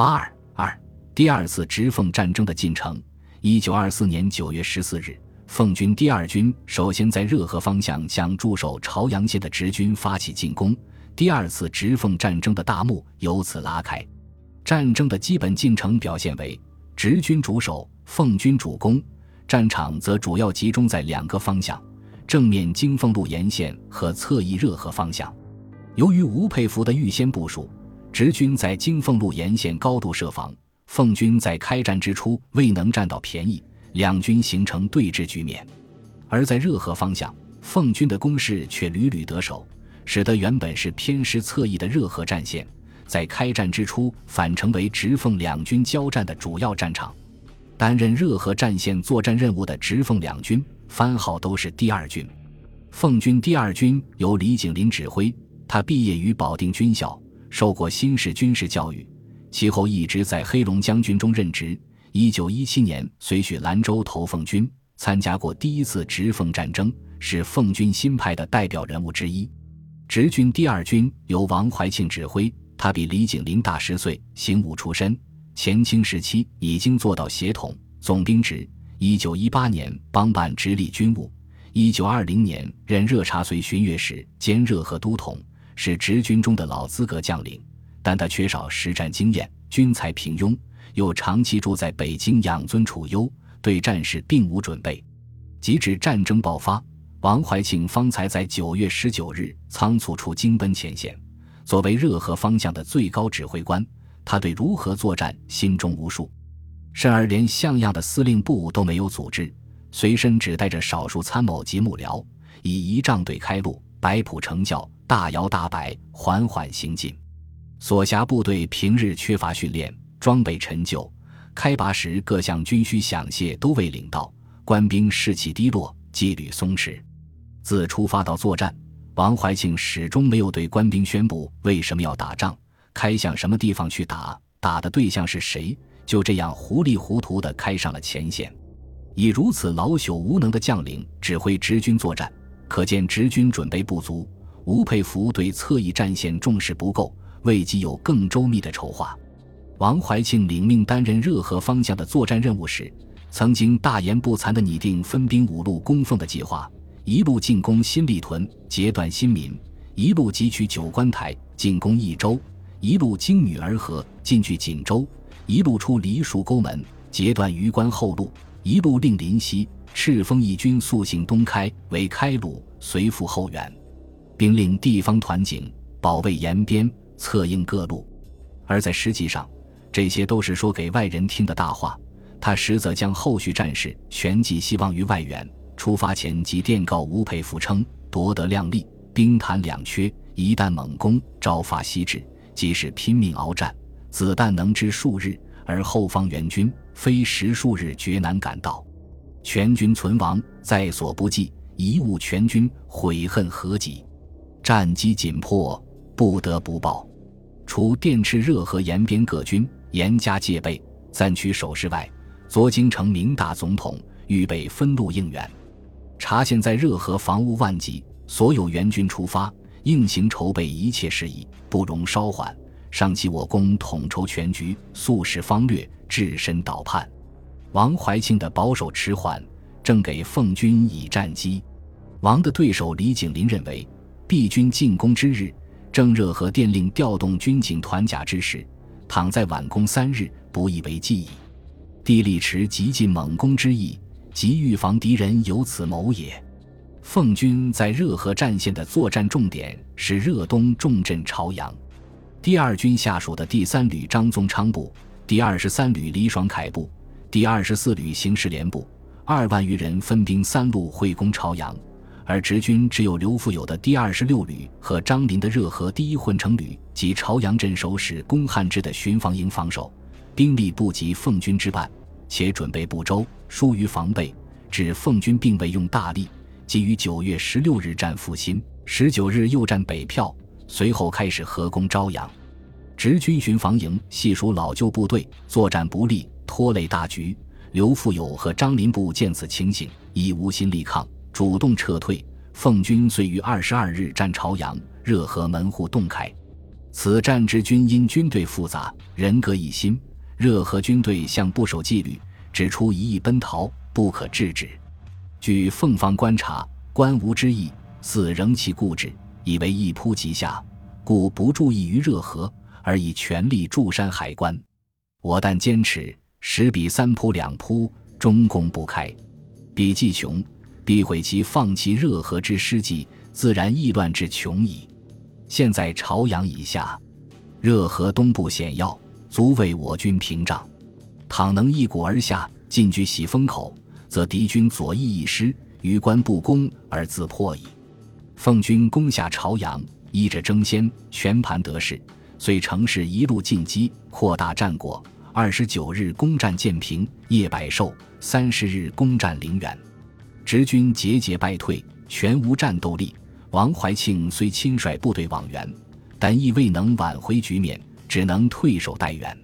八二二，第二次直奉战争的进程。一九二四年九月十四日，奉军第二军首先在热河方向向驻守朝阳县的直军发起进攻，第二次直奉战争的大幕由此拉开。战争的基本进程表现为：直军主守，奉军主攻。战场则主要集中在两个方向：正面经奉路沿线和侧翼热河方向。由于吴佩孚的预先部署，直军在金凤路沿线高度设防。奉军在开战之初未能占到便宜，两军形成对峙局面；而在热河方向，奉军的攻势却屡屡得手，使得原本是偏师侧翼的热河战线，在开战之初反成为直奉两军交战的主要战场。担任热河战线作战任务的直奉两军番号都是第二军。奉军第二军由李景林指挥，他毕业于保定军校，受过新式军事教育。其后一直在黑龙江军中任职。一九一七年随许兰州投奉军，参加过第一次直奉战争，是奉军新派的代表人物之一。直军第二军由王怀庆指挥，他比李景林大十岁，行伍出身，前清时期已经做到协统、总兵职。一九一八年帮办直隶军务，一九二零年任热察绥巡阅使兼热河都统，是直军中的老资格将领。但他缺少实战经验，军才平庸，又长期住在北京养尊处优，对战事并无准备。及至战争爆发，王怀庆方才在九月十九日仓促出京奔前线。作为热河方向的最高指挥官，他对如何作战心中无数，甚而连像样的司令部都没有组织，随身只带着少数参谋及幕僚，以仪仗队开路，摆谱成教，大摇大摆，缓缓行进。所辖部队平日缺乏训练，装备陈旧，开拔时各项军需饷械都未领到，官兵士气低落，纪律松弛。自出发到作战，王怀庆始终没有对官兵宣布为什么要打仗，开向什么地方去打，打的对象是谁，就这样糊里糊涂地开上了前线。以如此老朽无能的将领指挥直军作战，可见直军准备不足。吴佩孚对侧翼战线重视不够。未及有更周密的筹划，王怀庆领命担任热河方向的作战任务时，曾经大言不惭地拟定分兵五路攻奉的计划：一路进攻新立屯，截断新民；一路急取九关台，进攻益州；一路经女儿河，进据锦州；一路出梨树沟门，截断榆关后路；一路令林西、赤峰义军速行东开，为开路，随赴后援，并令地方团警保卫沿边。策应各路，而在实际上，这些都是说给外人听的大话。他实则将后续战事全寄希望于外援。出发前即电告吴佩孚称：“夺得量力，兵谈两缺，一旦猛攻，朝发夕至，即使拼命鏖战，子弹能支数日，而后方援军非十数日绝难赶到。全军存亡在所不计，贻误全军，悔恨何及？战机紧迫，不得不报。”除电赤热河沿边各军严加戒备、暂取守势外，昨京城明大总统预备分路应援，查现在热河防务万急，所有援军出发应行筹备一切事宜，不容稍缓。上期我攻统筹全局，速使方略，置身岛畔。王怀庆的保守迟缓，正给奉军以战机。王的对手李景林认为，毕军进攻之日。正热河电令调动军警团甲之时，倘在晚攻三日，不以为继矣。地利持急进猛攻之意，即预防敌人有此谋也。奉军在热河战线的作战重点是热东重镇朝阳。第二军下属的第三旅张宗昌部、第二十三旅李爽凯部、第二十四旅刑事连部二万余人分兵三路会攻朝阳。而直军只有刘富友的第二十六旅和张林的热河第一混成旅及朝阳镇守使龚汉之的巡防营防守，兵力不及奉军之半，且准备不周，疏于防备，指奉军并未用大力。即于九月十六日战阜新，十九日又战北票，随后开始合攻朝阳。直军巡防营系属老旧部队，作战不利，拖累大局。刘富友和张林部见此情形，已无心力抗。主动撤退，奉军遂于二十二日占朝阳，热河门户洞开。此战之军因军队复杂，人各一心。热河军队向不守纪律，只出一意奔逃，不可制止。据凤方观察，官无之意，似仍其固执，以为一扑即下，故不注意于热河，而以全力驻山海关。我但坚持，十比三扑两扑，终攻不开。彼既穷，必毁其放弃热河之失计，自然易乱之穷矣。现在朝阳以下，热河东部险要。足为我军屏障，倘能一鼓而下，进据喜峰口，则敌军左翼一失，余关不攻而自破矣。奉军攻下朝阳，依着争先，全盘得势，遂乘势一路进击，扩大战果。二十九日攻占建平、叶百寿，三十日攻占陵园，直军节节败退，全无战斗力。王怀庆虽亲率部队往援，但亦未能挽回局面。只能退守待援。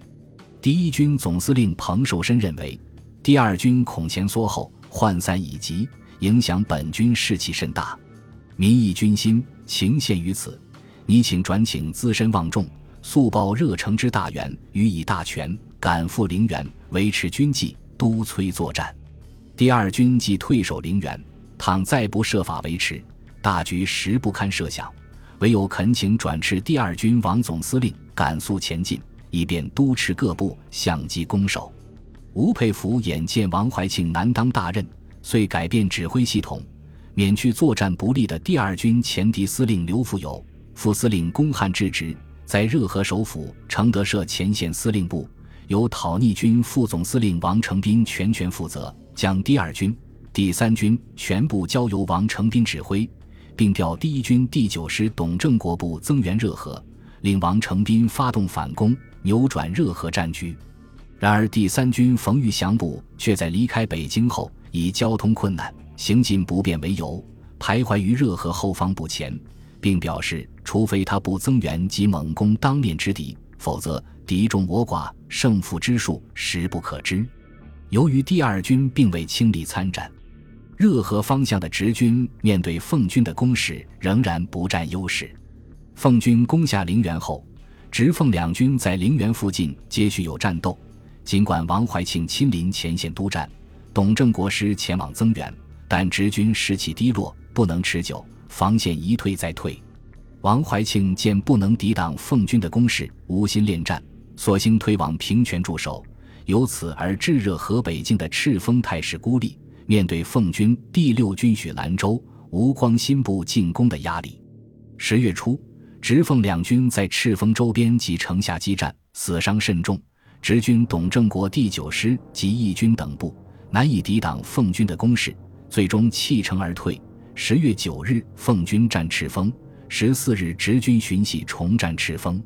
第一军总司令彭寿申认为，第二军恐前缩后，涣散已急，影响本军士气甚大，民意军心情陷于此。你请转请资深望重，速报热城之大员，予以大权，赶赴陵园，维持军纪，督催作战。第二军即退守陵园，倘再不设法维持，大局实不堪设想。唯有恳请转斥第二军王总司令。赶速前进，以便督持各部相机攻守。吴佩孚眼见王怀庆难当大任，遂改变指挥系统，免去作战不利的第二军前敌司令刘福友、副司令龚汉置职，在热河首府承德设前线司令部，由讨逆军副总司令王承斌全权负责，将第二军、第三军全部交由王承斌指挥，并调第一军第九师董正国部增援热河。令王承斌发动反攻，扭转热河战局。然而，第三军冯玉祥部却在离开北京后，以交通困难、行进不便为由，徘徊于热河后方不前，并表示，除非他部增援及猛攻当面之敌，否则敌众我寡，胜负之数实不可知。由于第二军并未倾力参战，热河方向的直军面对奉军的攻势，仍然不占优势。奉军攻下陵园后，直奉两军在陵园附近接续有战斗。尽管王怀庆亲临前线督战，董正国师前往增援，但直军士气低落，不能持久，防线一退再退。王怀庆见不能抵挡奉军的攻势，无心恋战，索性退往平泉驻守，由此而炙热河北境的赤峰态势孤立，面对奉军第六军许兰州、吴光新部进攻的压力。十月初。直奉两军在赤峰周边及城下激战，死伤甚重。直军董正国第九师及义军等部难以抵挡奉军的攻势，最终弃城而退。十月九日，奉军占赤峰；十四日，直军寻隙重占赤峰。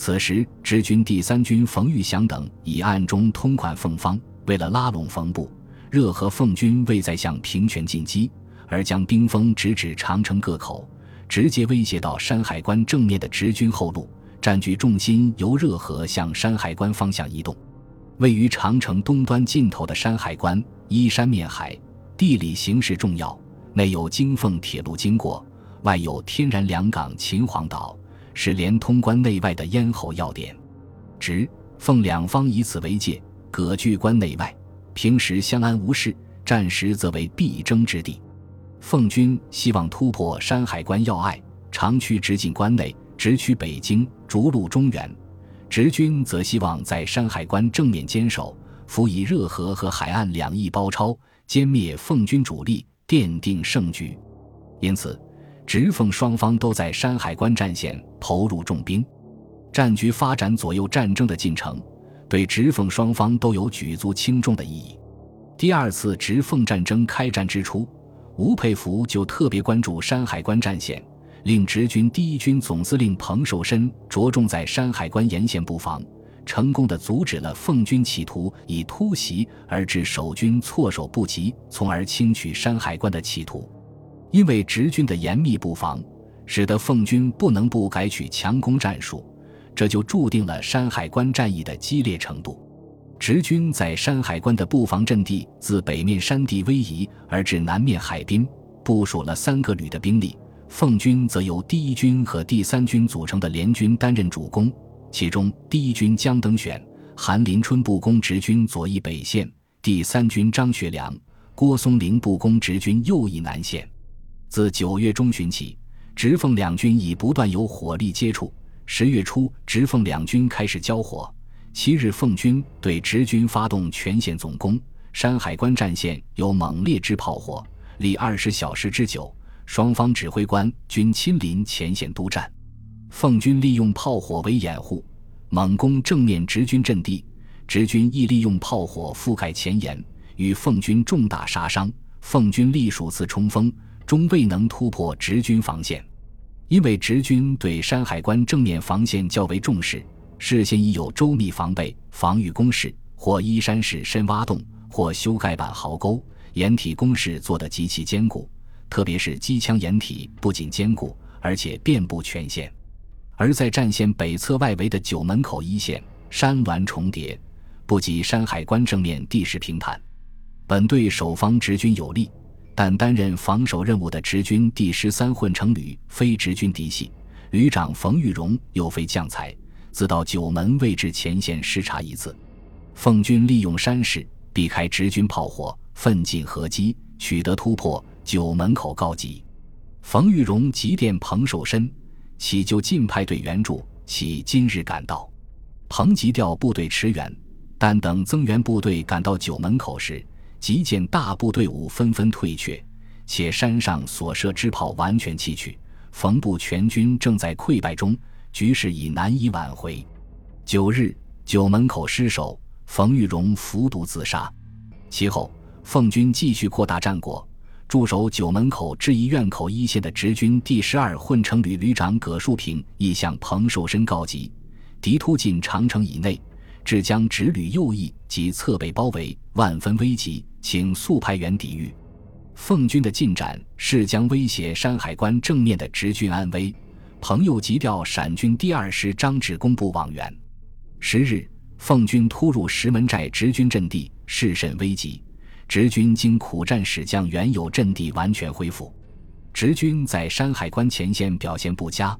此时，直军第三军冯玉祥等已暗中通款奉方，为了拉拢冯部，热河奉军未再向平泉进击，而将兵锋直指长城各口。直接威胁到山海关正面的直军后路，占据重心由热河向山海关方向移动。位于长城东端尽头的山海关依山面海，地理形势重要，内有京凤铁路经过，外有天然良港秦皇岛，是连通关内外的咽喉要点。直、奉两方以此为界，隔据关内外，平时相安无事，战时则为必争之地。奉军希望突破山海关要隘，长驱直进关内，直取北京，逐鹿中原；直军则希望在山海关正面坚守，辅以热河和海岸两翼包抄，歼灭奉军主力，奠定胜局。因此，直奉双方都在山海关战线投入重兵，战局发展左右战争的进程，对直奉双方都有举足轻重的意义。第二次直奉战争开战之初。吴佩孚就特别关注山海关战线，令直军第一军总司令彭寿申着重在山海关沿线布防，成功的阻止了奉军企图以突袭而致守军措手不及，从而轻取山海关的企图。因为直军的严密布防，使得奉军不能不改取强攻战术，这就注定了山海关战役的激烈程度。直军在山海关的布防阵地，自北面山地逶移而至南面海滨，部署了三个旅的兵力，奉军则由第一军和第三军组成的联军担任主攻，其中第一军江登选、韩林春布攻直军左翼北线，第三军张学良、郭松龄布攻直军右翼南线。自九月中旬起，直奉两军已不断有火力接触。十月初，直奉两军开始交火。七日，奉军对直军发动全线总攻，山海关战线有猛烈之炮火，历二十小时之久。双方指挥官均亲临前线督战。奉军利用炮火为掩护，猛攻正面直军阵地；直军亦利用炮火覆盖前沿，与奉军重大杀伤。奉军历数次冲锋，终未能突破直军防线。因为直军对山海关正面防线较为重视，事先已有周密防备、防御工事，或依山势深挖洞，或修盖板壕沟，掩体工事做得极其坚固。特别是机枪掩体不仅坚固，而且遍布全线。而在战线北侧外围的九门口一线，山峦重叠，不及山海关正面地势平坦。本对守方直军有利。但担任防守任务的直军第十三混成旅非直军嫡系，旅长冯玉荣又非将才，自到九门位置前线视察一次。奉军利用山势避开直军炮火，奋进合击，取得突破。九门口告急，冯玉荣急电彭寿申，乞就近派队援助，其今日赶到。彭急调部队驰援，但等增援部队赶到九门口时。即见大部队伍纷纷退却，且山上所设之炮完全弃去，冯部全军正在溃败中，局势已难以挽回。九日，九门口失守，冯玉荣服毒自杀。其后，奉军继续扩大战果，驻守九门口至一院口一线的直军第十二混成旅旅长葛树平亦向彭寿申告急：敌突进长城以内。至将直旅右翼及侧背包围，万分危急，请速派员抵御。奉军的进展是将威胁山海关正面的直军安危。朋友急调陕军第二师张志公部往援。十日，奉军突入石门寨直军阵地，势甚危急。直军经苦战，使将原有阵地完全恢复。直军在山海关前线表现不佳。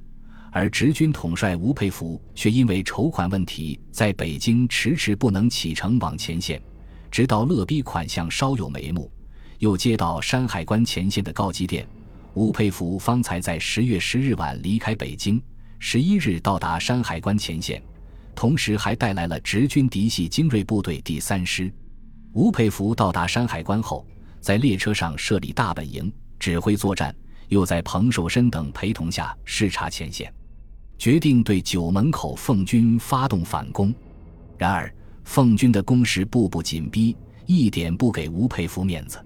而直军统帅吴佩孚却因为筹款问题，在北京迟迟不能启程往前线，直到勒逼款项稍有眉目，又接到山海关前线的告急电，吴佩孚方才在十月十日晚离开北京，十一日到达山海关前线，同时还带来了直军嫡系精锐部队第三师。吴佩孚到达山海关后，在列车上设立大本营，指挥作战，又在彭寿申等陪同下视察前线。决定对九门口奉军发动反攻，然而奉军的攻势步步紧逼，一点不给吴佩孚面子。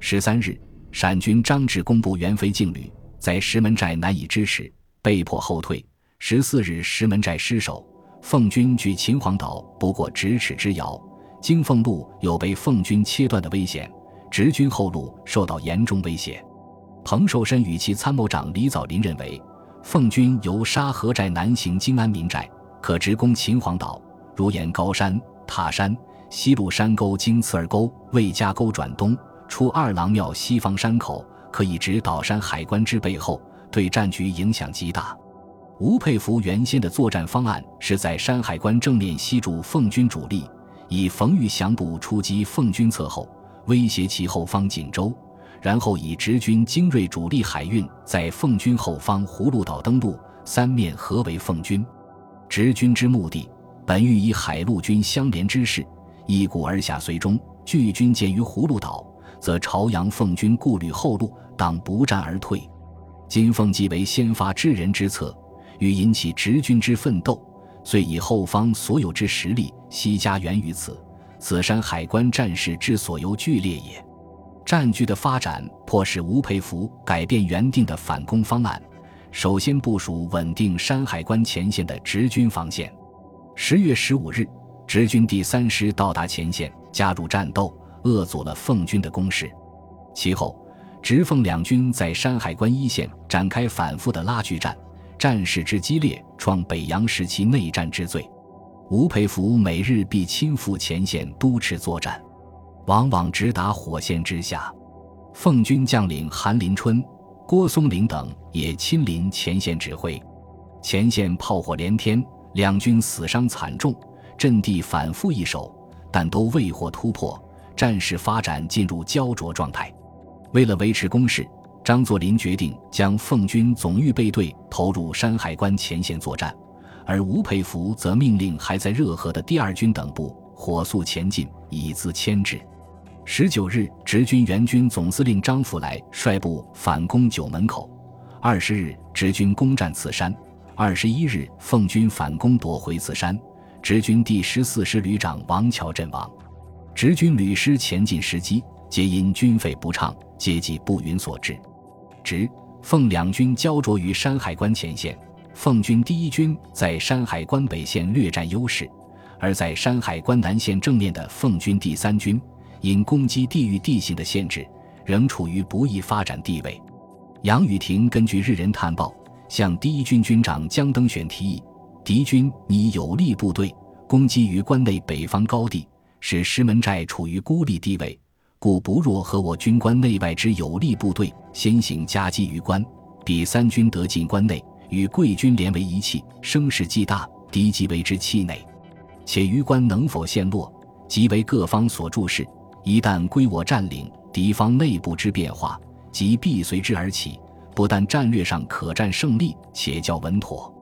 十三日，陕军张志公部元飞劲旅在石门寨难以支持，被迫后退。十四日，石门寨失守，奉军距秦皇岛不过咫尺之遥，经凤路有被奉军切断的危险，直军后路受到严重威胁。彭寿申与其参谋长李藻林认为。奉军由沙河寨南行金安民寨，可直攻秦皇岛；如沿高山、塔山、西路山沟经刺儿沟、魏家沟转东，出二郎庙西方山口，可以直捣山海关之背后，对战局影响极大。吴佩孚原先的作战方案是在山海关正面吸住奉军主力，以冯玉祥部出击奉军侧后，威胁其后方锦州。然后以直军精锐主力海运在奉军后方葫芦岛登陆，三面合围奉军。直军之目的，本欲以海陆军相连之势，一鼓而下随中。拒军见于葫芦岛，则朝阳奉军顾虑后路，当不战而退。今奉即为先发之人之策，欲引起直军之奋斗，遂以后方所有之实力悉加援于此。此山海关战事之所由剧烈也。战局的发展迫使吴佩孚改变原定的反攻方案，首先部署稳定山海关前线的直军防线。十月十五日，直军第三师到达前线，加入战斗，扼阻了奉军的攻势。其后，直奉两军在山海关一线展开反复的拉锯战，战事之激烈，创北洋时期内战之最。吴佩孚每日必亲赴前线督持作战。往往直达火线之下。奉军将领韩林春、郭松龄等也亲临前线指挥。前线炮火连天，两军死伤惨重，阵地反复易手，但都未获突破，战事发展进入焦灼状态。为了维持攻势，张作霖决定将奉军总预备队投入山海关前线作战，而吴佩孚则命令还在热河的第二军等部火速前进，以资牵制。十九日，直军援军总司令张福来率部反攻九门口；二十日，直军攻占此山。二十一日，奉军反攻夺回此山，直军第十四师旅长王桥阵亡。直军旅师前进时机，皆因军费不畅，皆即不允所致。直、奉两军焦灼于山海关前线，奉军第一军在山海关北线略占优势，而在山海关南线正面的奉军第三军，因攻击地域地形的限制，仍处于不易发展地位。杨宇霆根据日人探报。向第一军军长江登选提议，敌军拟有力部队攻击于关内北方高地，使石门寨处于孤立地位，故不若和我军关内外之有力部队先行夹击于关，彼三军得进关内，与贵军连为一气，声势既大，敌即为之气馁。且于关能否陷落，即为各方所注视。一旦归我占领，敌方内部之变化，即必随之而起。不但战略上可战胜利，且较稳妥。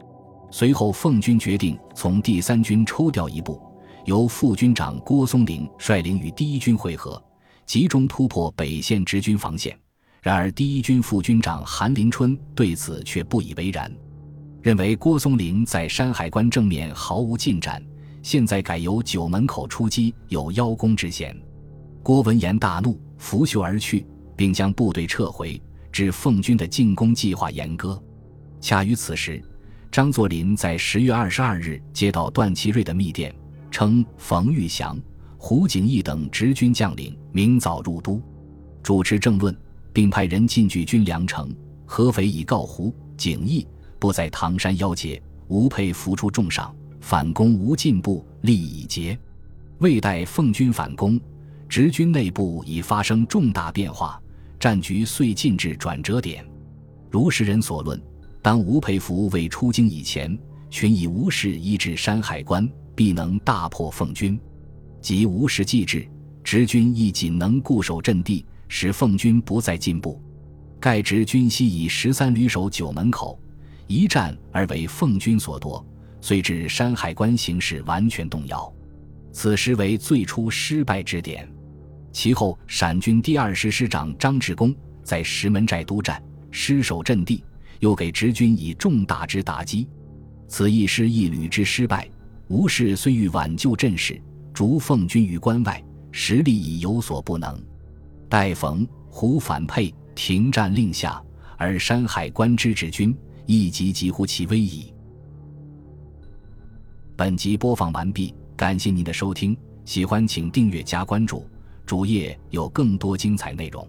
随后，奉军决定从第三军抽调一部，由副军长郭松龄率领与第一军会合，集中突破北线直军防线。然而，第一军副军长韩林春对此却不以为然，认为郭松龄在山海关正面毫无进展，现在改由九门口出击，有邀功之嫌。郭闻言大怒，拂袖而去，并将部队撤回。致奉军的进攻计划严格。恰于此时，张作霖在十月二十二日接到段祺瑞的密电，称冯玉祥、胡景翼等直军将领明早入都，主持政论，并派人进据军粮城。合肥已告胡景翼不在唐山邀节，吴佩孚出重赏，反攻无进步，利已竭。未待奉军反攻，直军内部已发生重大变化。战局遂进至转折点，如时人所论，当吴佩孚未出京以前，群以吴氏医治山海关，必能大破奉军；即吴氏既至，直军亦仅能固守阵地，使奉军不再进步。盖直军西以十三旅守九门口，一战而为奉军所夺，遂致山海关形势完全动摇。此时为最初失败之点。其后，陕军第二师师长张志功在石门寨督战，失守阵地，又给直军以重大之打击。此一师一旅之失败，吴氏虽欲挽救阵势，逐奉军于关外，实力已有所不能。待冯胡反沛停战令下，而山海关之直军亦即几乎其危矣。本集播放完毕，感谢您的收听，喜欢请订阅加关注。主页有更多精彩内容。